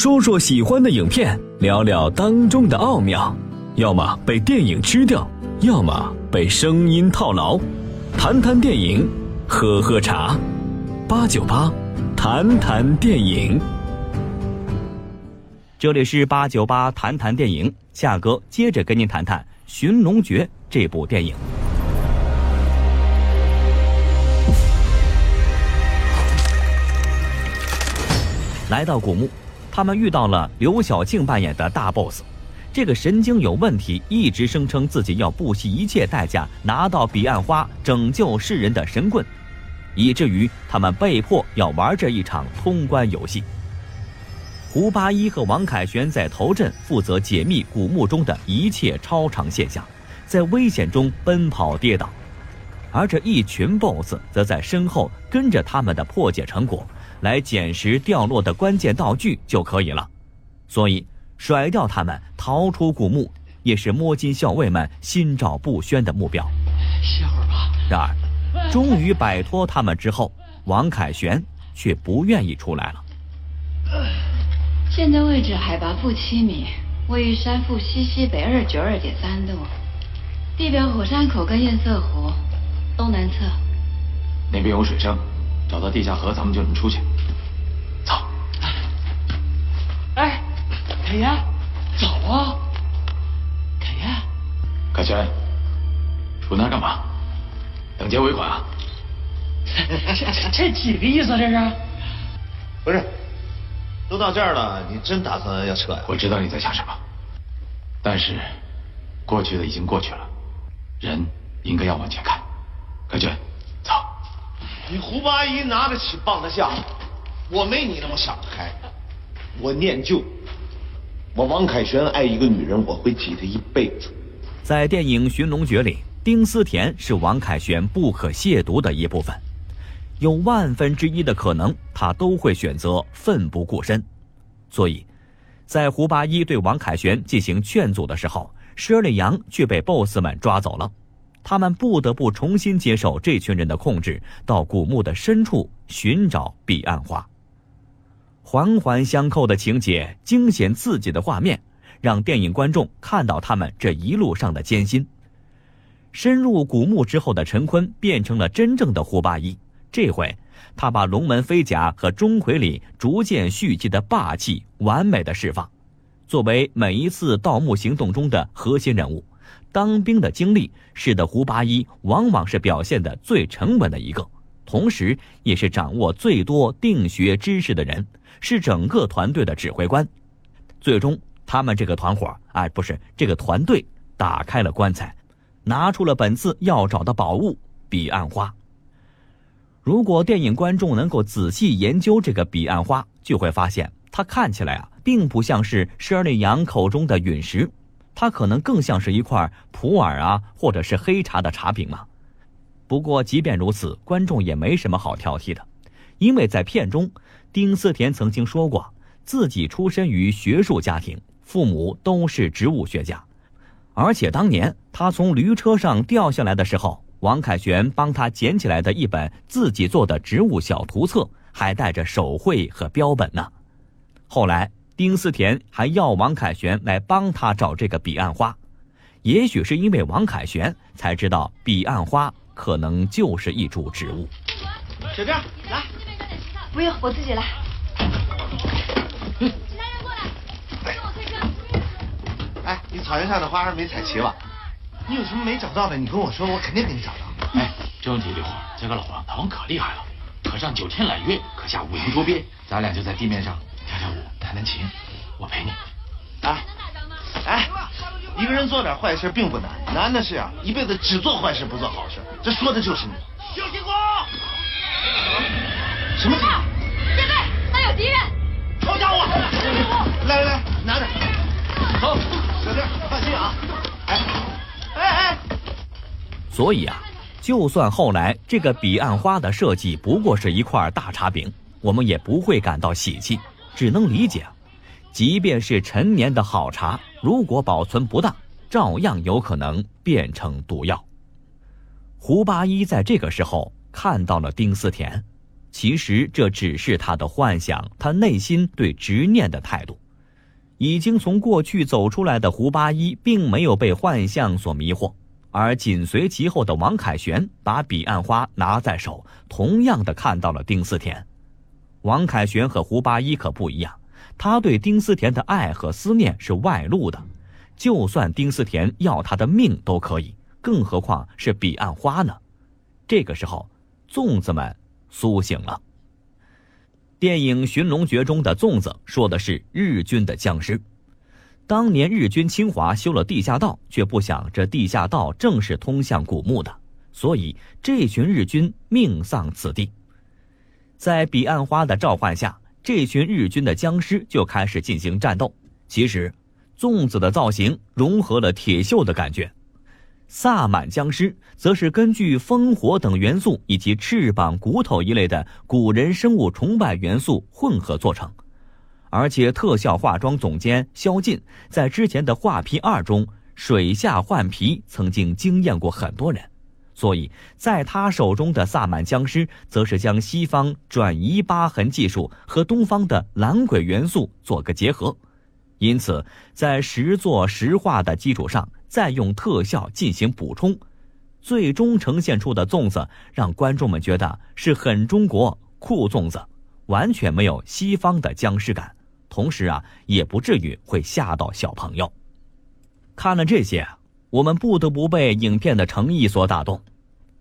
说说喜欢的影片，聊聊当中的奥妙。要么被电影吃掉，要么被声音套牢。谈谈电影，喝喝茶。八九八，谈谈电影。这里是八九八谈谈电影，夏哥接着跟您谈谈《寻龙诀》这部电影。来到古墓，他们遇到了刘晓庆扮演的大 boss，这个神经有问题，一直声称自己要不惜一切代价拿到彼岸花，拯救世人的神棍，以至于他们被迫要玩这一场通关游戏。胡八一和王凯旋在头阵负责解密古墓中的一切超常现象，在危险中奔跑跌倒，而这一群 BOSS 则在身后跟着他们的破解成果。来捡拾掉落的关键道具就可以了，所以甩掉他们逃出古墓，也是摸金校尉们心照不宣的目标。歇会儿吧。然而，终于摆脱他们之后，王凯旋却不愿意出来了。现在位置海拔负七米，位于山腹西西北二九二点三度，地表火山口跟堰塞湖东南侧。那边有水声。找到地下河，咱们就能出去。走。哎，凯岩，走啊！凯岩，凯旋，杵那干嘛？等结尾款啊？这这这几个意思？这是？不是，都到这儿了，你真打算要撤呀？我知道你在想什么，但是过去的已经过去了，人应该要往前看。凯旋。你胡八一拿得起放得下，我没你那么想得开。我念旧，我王凯旋爱一个女人，我会记她一辈子。在电影《寻龙诀》里，丁思甜是王凯旋不可亵渎的一部分，有万分之一的可能，他都会选择奋不顾身。所以，在胡八一对王凯旋进行劝阻的时候，佘丽阳却被 BOSS 们抓走了。他们不得不重新接受这群人的控制，到古墓的深处寻找彼岸花。环环相扣的情节、惊险刺激的画面，让电影观众看到他们这一路上的艰辛。深入古墓之后的陈坤变成了真正的胡八一，这回他把龙门飞甲和钟馗里逐渐蓄积的霸气完美的释放，作为每一次盗墓行动中的核心人物。当兵的经历使得胡八一往往是表现的最沉稳的一个，同时也是掌握最多定学知识的人，是整个团队的指挥官。最终，他们这个团伙，哎，不是这个团队，打开了棺材，拿出了本次要找的宝物——彼岸花。如果电影观众能够仔细研究这个彼岸花，就会发现它看起来啊，并不像是施利扬口中的陨石。它可能更像是一块普洱啊，或者是黑茶的茶饼嘛。不过，即便如此，观众也没什么好挑剔的，因为在片中，丁思甜曾经说过，自己出身于学术家庭，父母都是植物学家，而且当年他从驴车上掉下来的时候，王凯旋帮他捡起来的一本自己做的植物小图册，还带着手绘和标本呢。后来。丁思甜还要王凯旋来帮他找这个彼岸花，也许是因为王凯旋才知道彼岸花可能就是一株植物。小张，来，不用，我自己来。其他人过来，跟我推车。哎，你草原上的花还没采齐吧？你有什么没找到的，你跟我说，我肯定给你找到。哎，这几粒花，这个老王老王可厉害了，可上九天揽月，可下五洋捉鳖，咱俩就在地面上。跳跳舞，弹弹琴，我陪你。哎，哎，一个人做点坏事并不难，难的是啊，一辈子只做坏事不做好事。这说的就是你。小星光，什么？前辈，那有敌人！好家伙！来来来，拿着。走，小弟，放心啊。哎，哎哎。所以啊，就算后来这个彼岸花的设计不过是一块大茶饼，我们也不会感到喜气。只能理解，即便是陈年的好茶，如果保存不当，照样有可能变成毒药。胡八一在这个时候看到了丁思甜，其实这只是他的幻想，他内心对执念的态度。已经从过去走出来的胡八一，并没有被幻象所迷惑，而紧随其后的王凯旋把彼岸花拿在手，同样的看到了丁思甜。王凯旋和胡八一可不一样，他对丁思甜的爱和思念是外露的，就算丁思甜要他的命都可以，更何况是彼岸花呢？这个时候，粽子们苏醒了。电影《寻龙诀》中的粽子说的是日军的僵尸。当年日军侵华修了地下道，却不想这地下道正是通向古墓的，所以这群日军命丧此地。在彼岸花的召唤下，这群日军的僵尸就开始进行战斗。其实，粽子的造型融合了铁锈的感觉。萨满僵尸则是根据烽火等元素以及翅膀、骨头一类的古人生物崇拜元素混合做成，而且特效化妆总监肖劲在之前的《画皮二》中水下换皮曾经惊艳过很多人，所以在他手中的萨满僵尸则是将西方转移疤痕技术和东方的蓝鬼元素做个结合，因此在实作实画的基础上。再用特效进行补充，最终呈现出的粽子让观众们觉得是很中国酷粽子，完全没有西方的僵尸感，同时啊，也不至于会吓到小朋友。看了这些，我们不得不被影片的诚意所打动。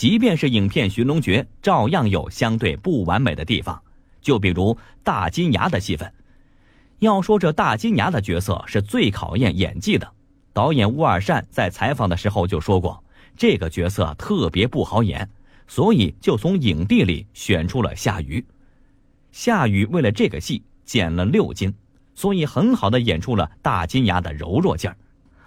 即便是影片《寻龙诀》，照样有相对不完美的地方，就比如大金牙的戏份。要说这大金牙的角色是最考验演技的。导演乌尔善在采访的时候就说过，这个角色特别不好演，所以就从影帝里选出了夏雨。夏雨为了这个戏减了六斤，所以很好的演出了大金牙的柔弱劲儿，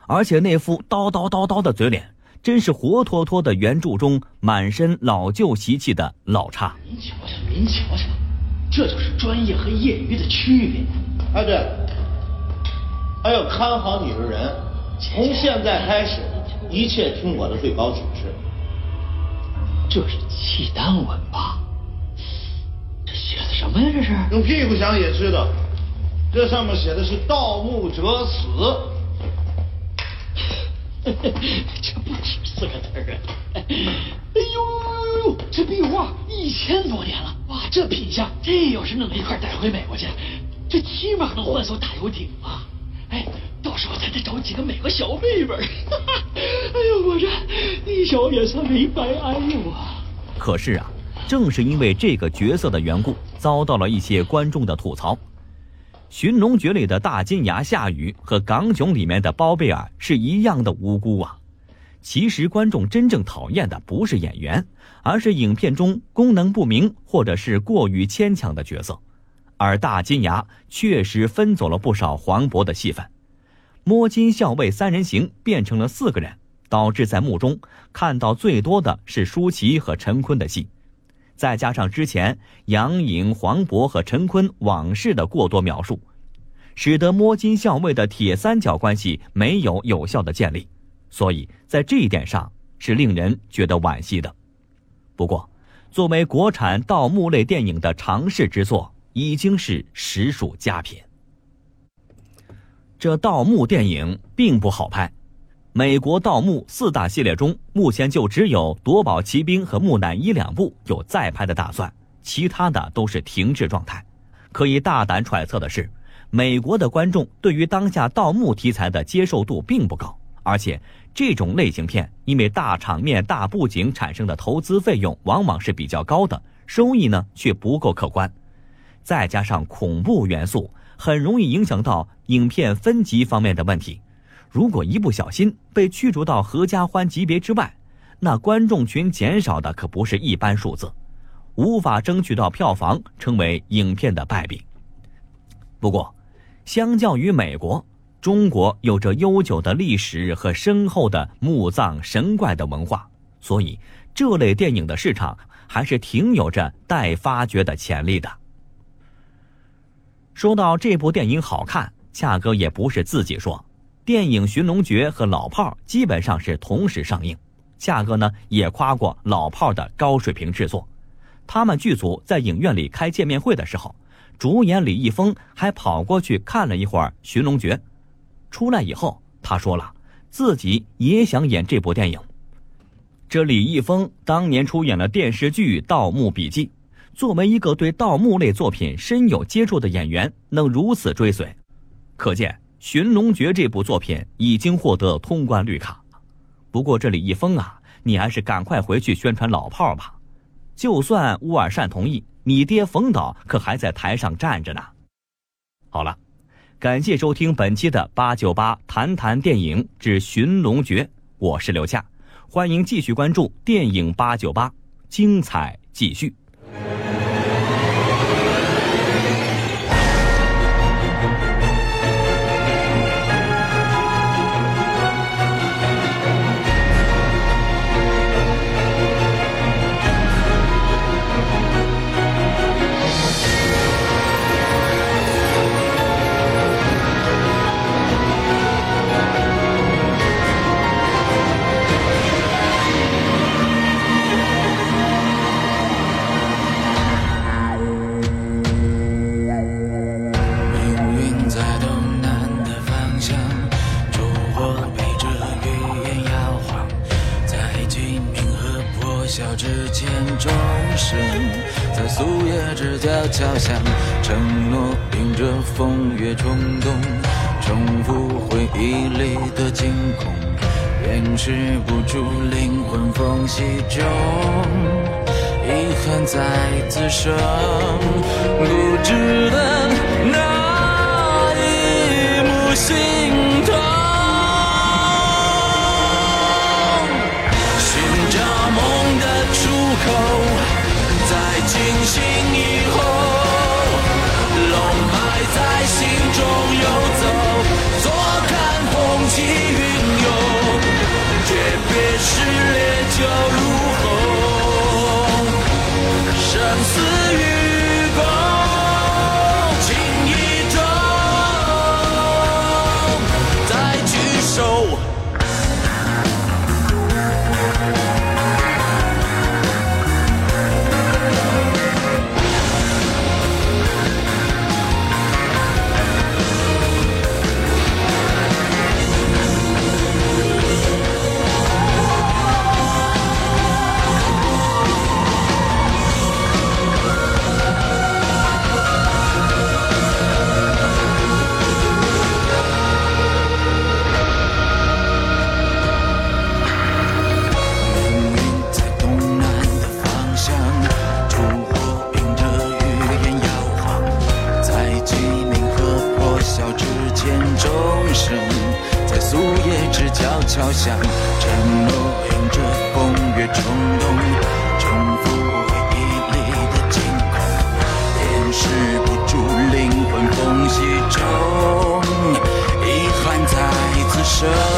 而且那副叨叨叨叨的嘴脸，真是活脱脱的原著中满身老旧习气的老叉。您瞧瞧，您瞧瞧，这就是专业和业余的区别。哎，对，还要看好你的人。从现在开始，一切听我的最高指示。这是契丹文吧？这写的什么呀？这是用屁股想也知道，这上面写的是“盗墓者死”。这不止四个字啊！哎呦呦呦呦！这壁画一千多年了，哇，这品相，这要是弄一块带回美国去，这起码能换艘大游艇啊！哎。到时候咱得找几个美国小妹妹。哈哈哎呦，我这一小也算没白挨哟啊！可是啊，正是因为这个角色的缘故，遭到了一些观众的吐槽。《寻龙诀》里的大金牙夏雨和《港囧》里面的包贝尔是一样的无辜啊！其实观众真正讨厌的不是演员，而是影片中功能不明或者是过于牵强的角色。而大金牙确实分走了不少黄渤的戏份。摸金校尉三人行变成了四个人，导致在墓中看到最多的是舒淇和陈坤的戏，再加上之前杨颖、黄渤和陈坤往事的过多描述，使得摸金校尉的铁三角关系没有有效的建立，所以在这一点上是令人觉得惋惜的。不过，作为国产盗墓类电影的尝试之作，已经是实属佳品。这盗墓电影并不好拍，美国盗墓四大系列中，目前就只有《夺宝奇兵》和《木乃伊》两部有再拍的打算，其他的都是停滞状态。可以大胆揣测的是，美国的观众对于当下盗墓题材的接受度并不高，而且这种类型片因为大场面、大布景产生的投资费用往往是比较高的，收益呢却不够可观，再加上恐怖元素。很容易影响到影片分级方面的问题。如果一不小心被驱逐到合家欢级别之外，那观众群减少的可不是一般数字，无法争取到票房，成为影片的败笔。不过，相较于美国，中国有着悠久的历史和深厚的墓葬神怪的文化，所以这类电影的市场还是挺有着待发掘的潜力的。说到这部电影好看，恰哥也不是自己说，电影《寻龙诀》和《老炮儿》基本上是同时上映，恰哥呢也夸过《老炮儿》的高水平制作，他们剧组在影院里开见面会的时候，主演李易峰还跑过去看了一会儿《寻龙诀》，出来以后，他说了自己也想演这部电影。这李易峰当年出演了电视剧《盗墓笔记》，作为一个对盗墓类作品深有接触的演员，能如此追随，可见《寻龙诀》这部作品已经获得通关绿卡。不过这里一封啊，你还是赶快回去宣传老炮儿吧。就算乌尔善同意，你爹冯导可还在台上站着呢。好了，感谢收听本期的八九八谈谈电影之《寻龙诀》，我是刘恰，欢迎继续关注电影八九八，精彩继续。承诺迎着风越冲动，重复回忆里的惊恐，掩饰不住灵魂缝隙中遗憾在滋生，固执的那一幕惊